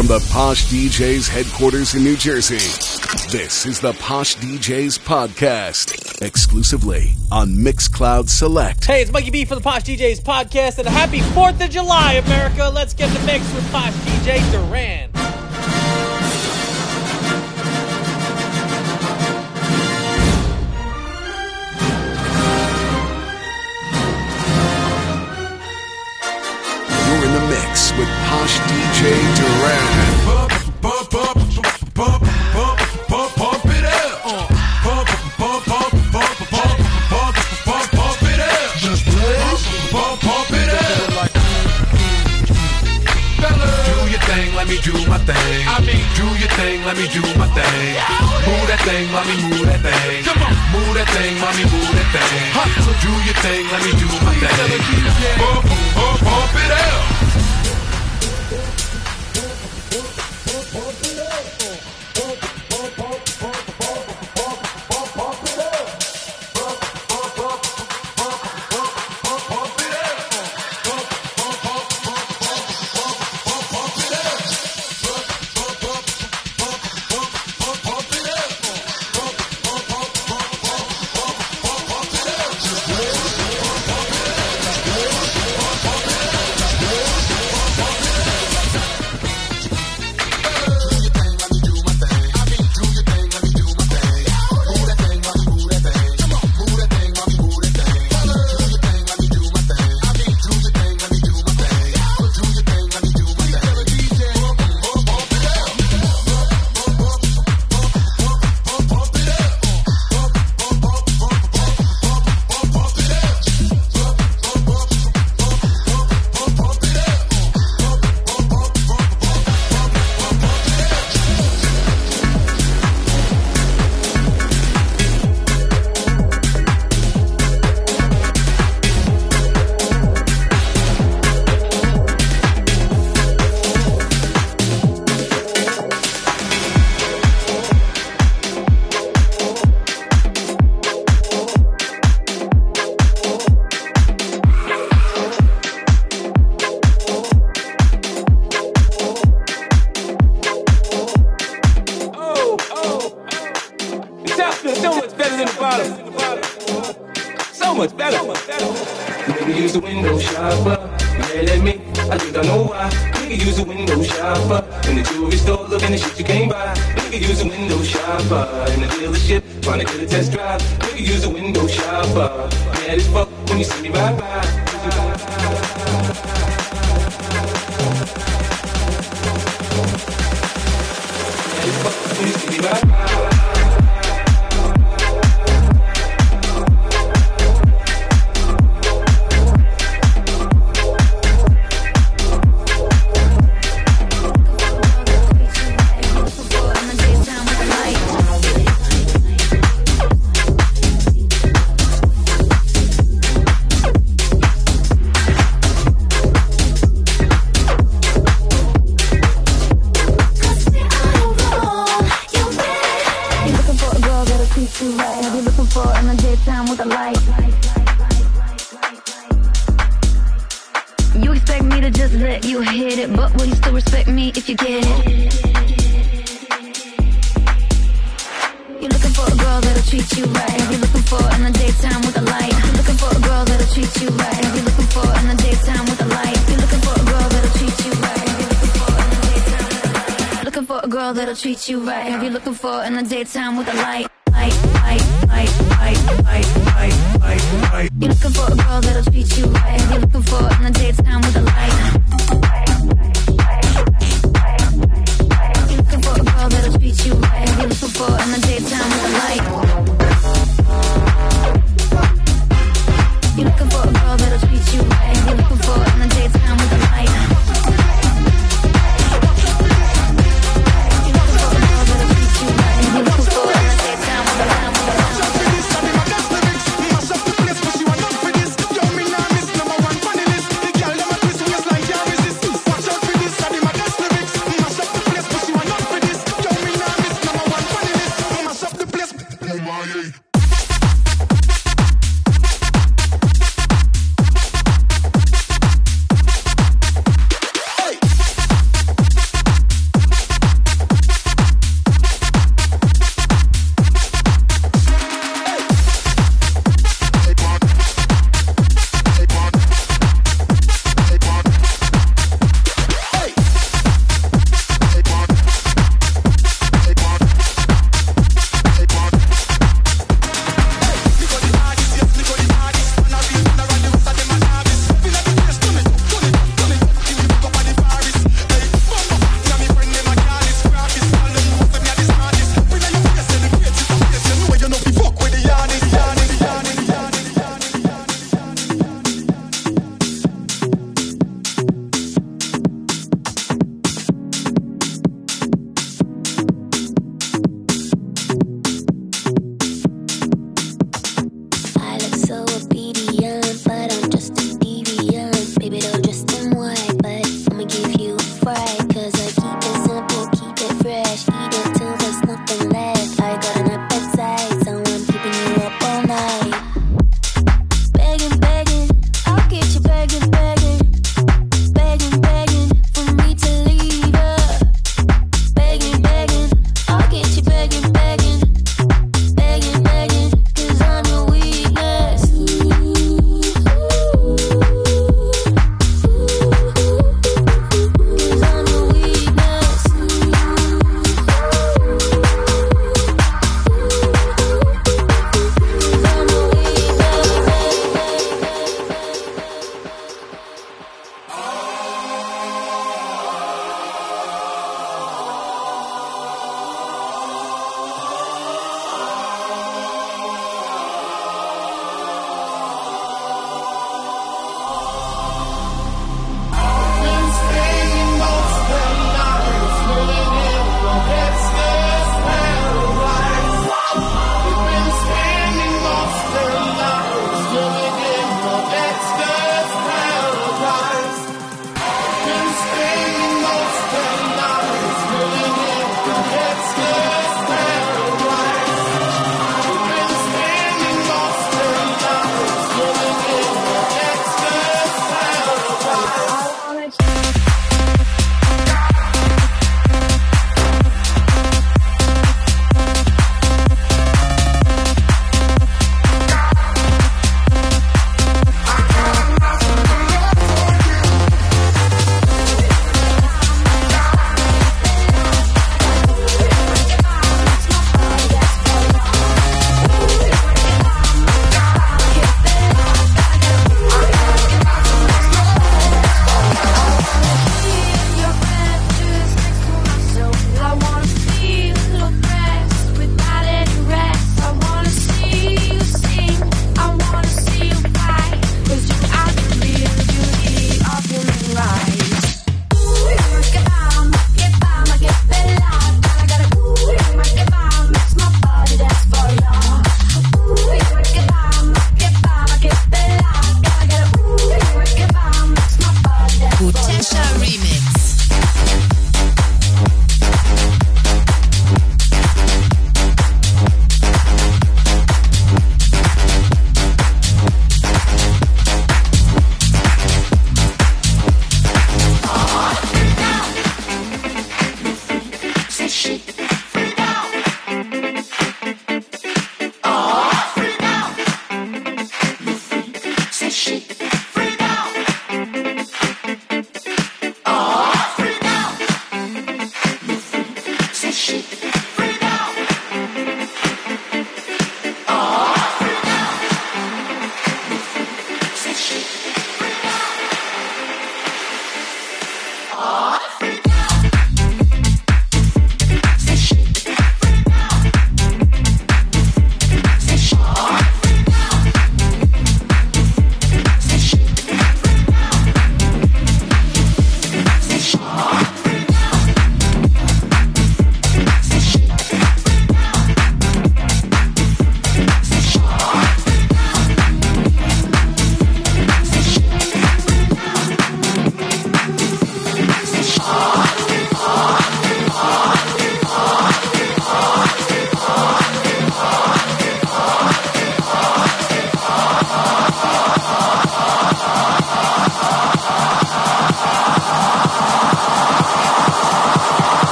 from the Posh DJs headquarters in New Jersey. This is the Posh DJs podcast, exclusively on Mixcloud Select. Hey, it's Mikey B for the Posh DJs podcast, and a happy 4th of July, America. Let's get the mix with Posh DJ Duran. Mix with Posh DJ Duran. Do your thing, let me do my thing. I mean, do your thing, let me do my thing. Oh, move that thing, mommy, move that thing. Come on, move that thing, mommy, move that thing. So do your thing, let me do my thing. Pump, pump, pump it up. Respect me if you get it? You're looking for a girl that'll treat you right? Have you looking for in the daytime with a light? You're looking for a girl that'll treat you right? Have you looking for in the daytime with a light? You're looking for a girl that'll treat you right? Looking for in the daytime with a girl that'll treat you right? Have you looking for in the daytime with a light? Light, light, light, light, light, light, light, light. You looking for a girl that'll treat you right? Have you looking for in the daytime with a light?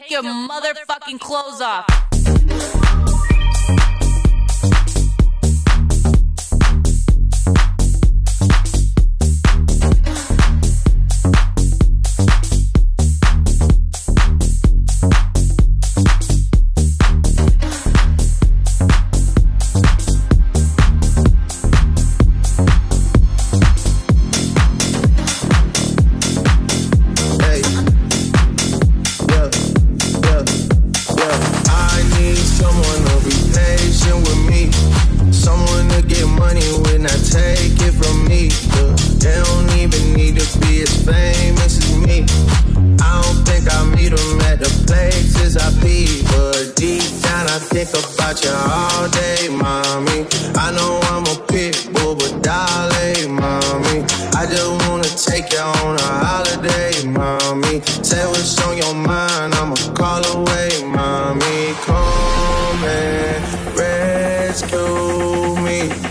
Take your motherfucking clothes off. me.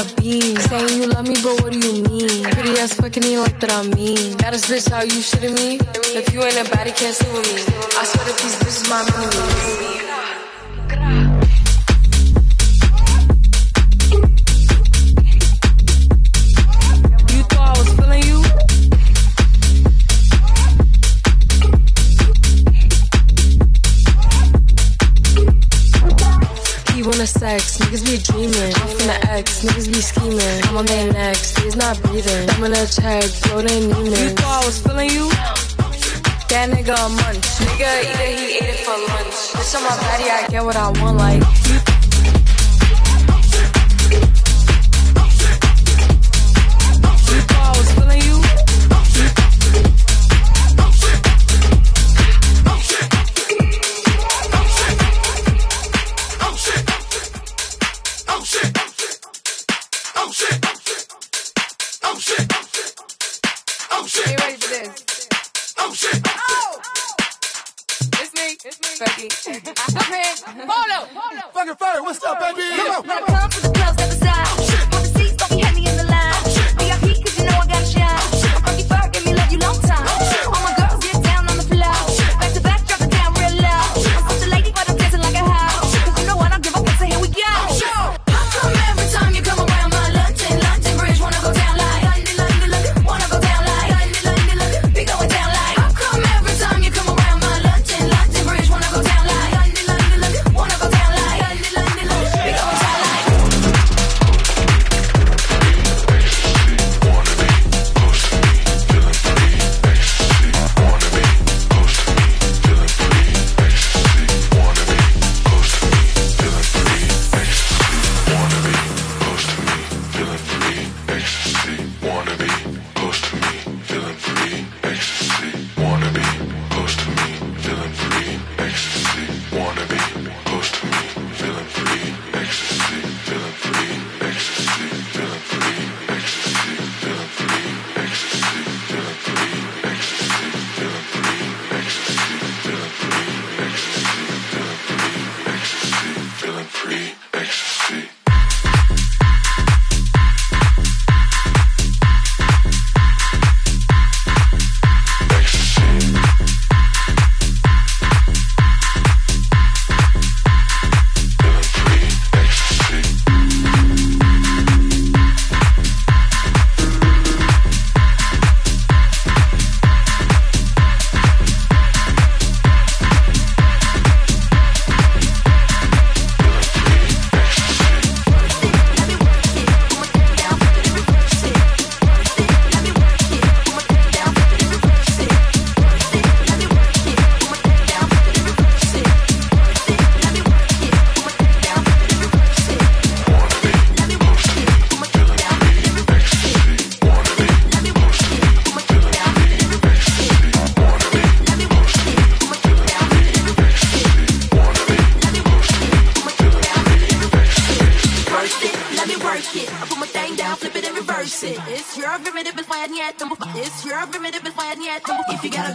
a beam. Saying you love me, but what do you mean? Pretty ass fucking you like that I mean. Got this bitch how you shitting me? If you ain't a body, can't sit with me. I swear that these bitches my enemies. sex, niggas be dreaming. Off in the X, niggas be scheming. I'm on their necks, niggas not breathing. I'm in a check, bro, they need me. You thought I was feeling you? That nigga a munch. Nigga, either he ate it for lunch. This on my body, I get what I want, like. Fergie. Craig, Polo. Fucking fire, what's up, baby? Come on. Come to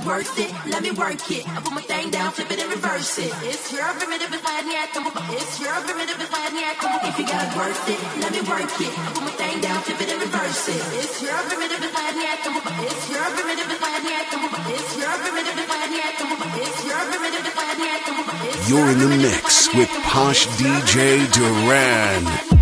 If you gotta work it, let me work it. I put my thing down, flip it and reverse it. It's your primitive is why yet. It's your primitive why yet. If you gotta work it, let me work it. I put my thing down, flip it and reverse it. It's your primitive is why yet. It's your primitive why yet. It's your primitive is why yet. It's your primitive why yet. You're in the mix with Posh DJ Duran.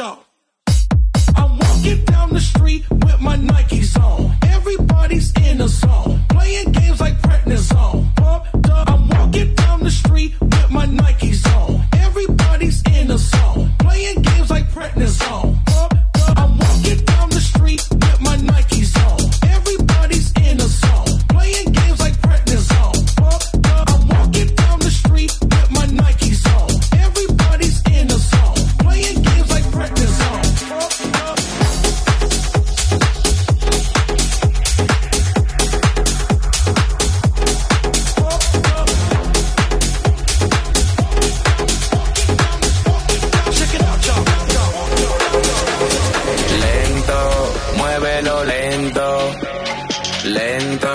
Out, muévelo lento. Lento,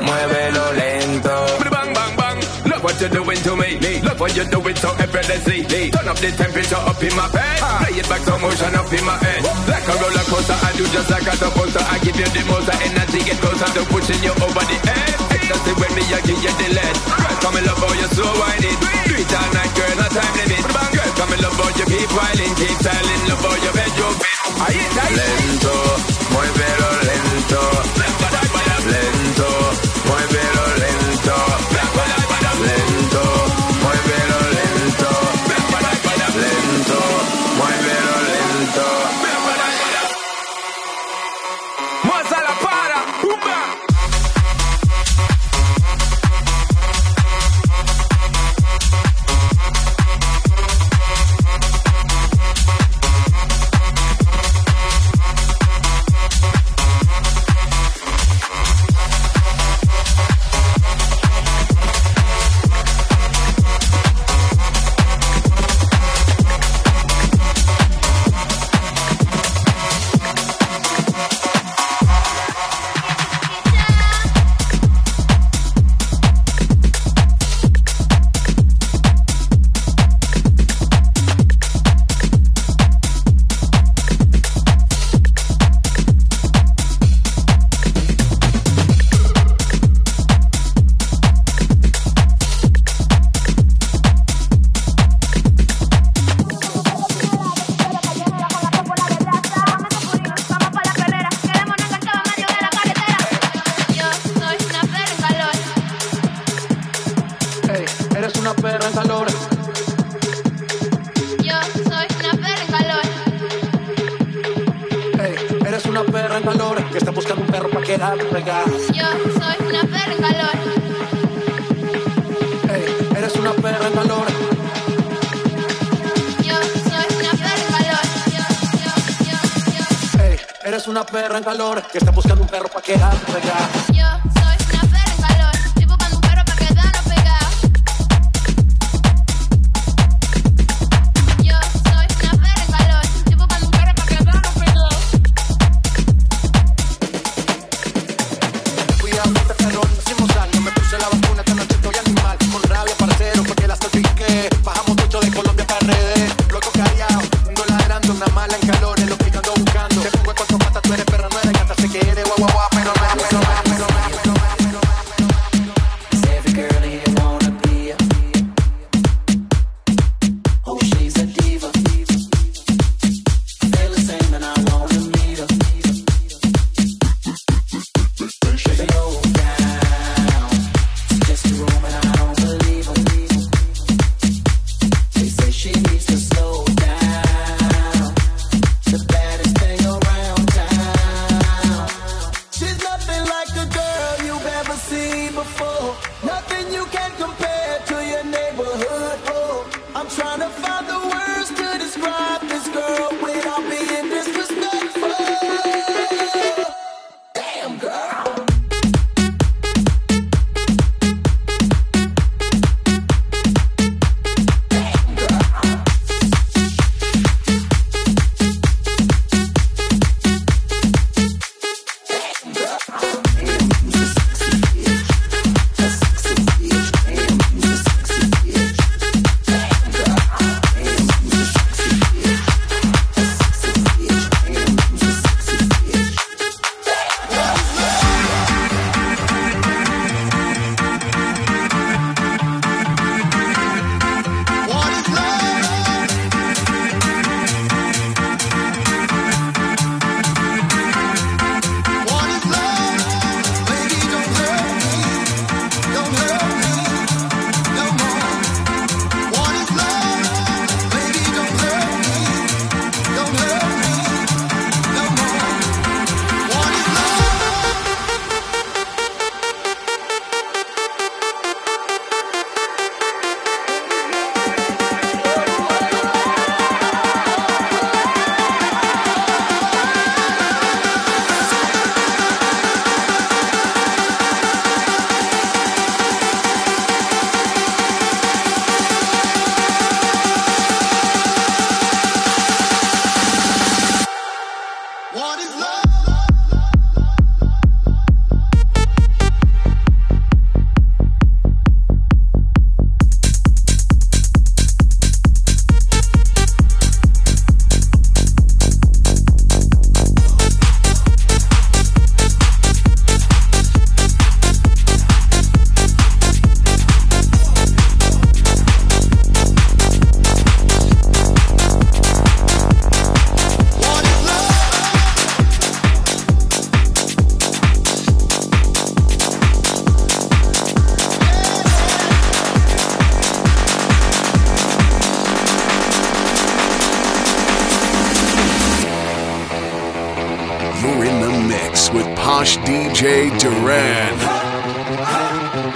muévelo lento. Bang, bang, bang. Look what you're doing to me. Look what you're doing so effortlessly. Turn up the temperature up in my bed. Play it back slow motion up in my head. Like a roller coaster, I do just like a supposed to. I give you the most energy, get closer to pushing you over the edge. Ecstasy when me, I give you the lead. Girl, come in love how you so whining. Do it all night, girl, no time limit. Girl, come in love how you keep whining, keep styling, love bend your está. Lento, pero lento.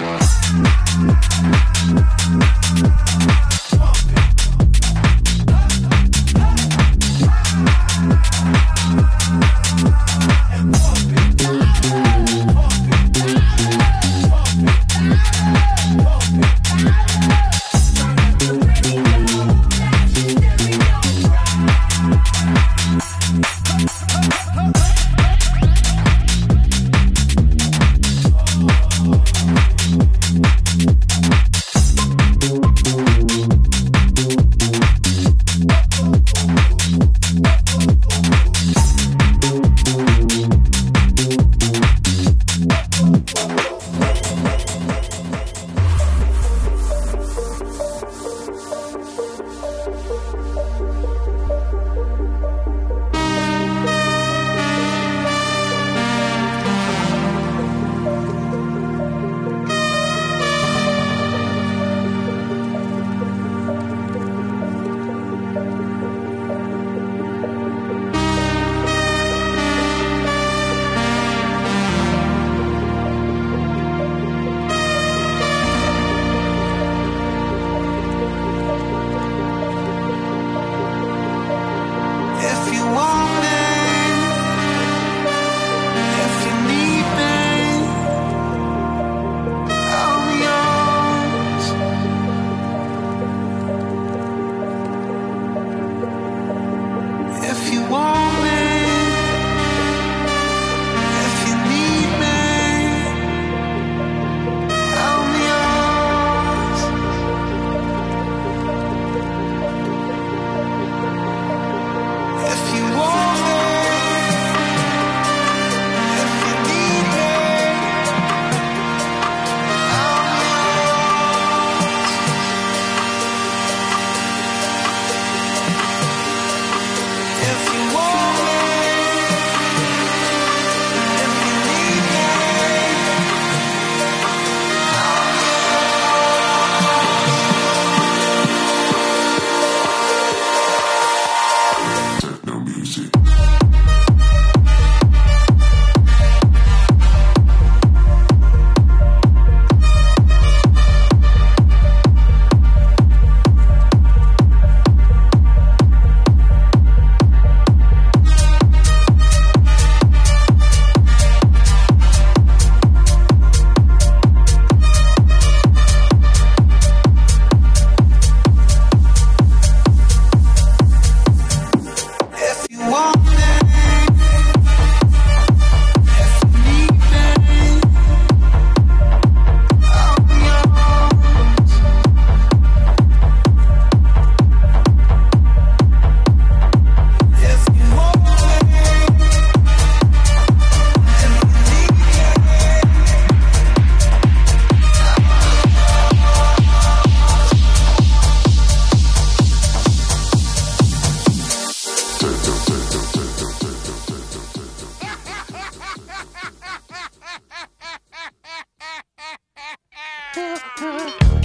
Yeah.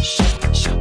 Shake, shake.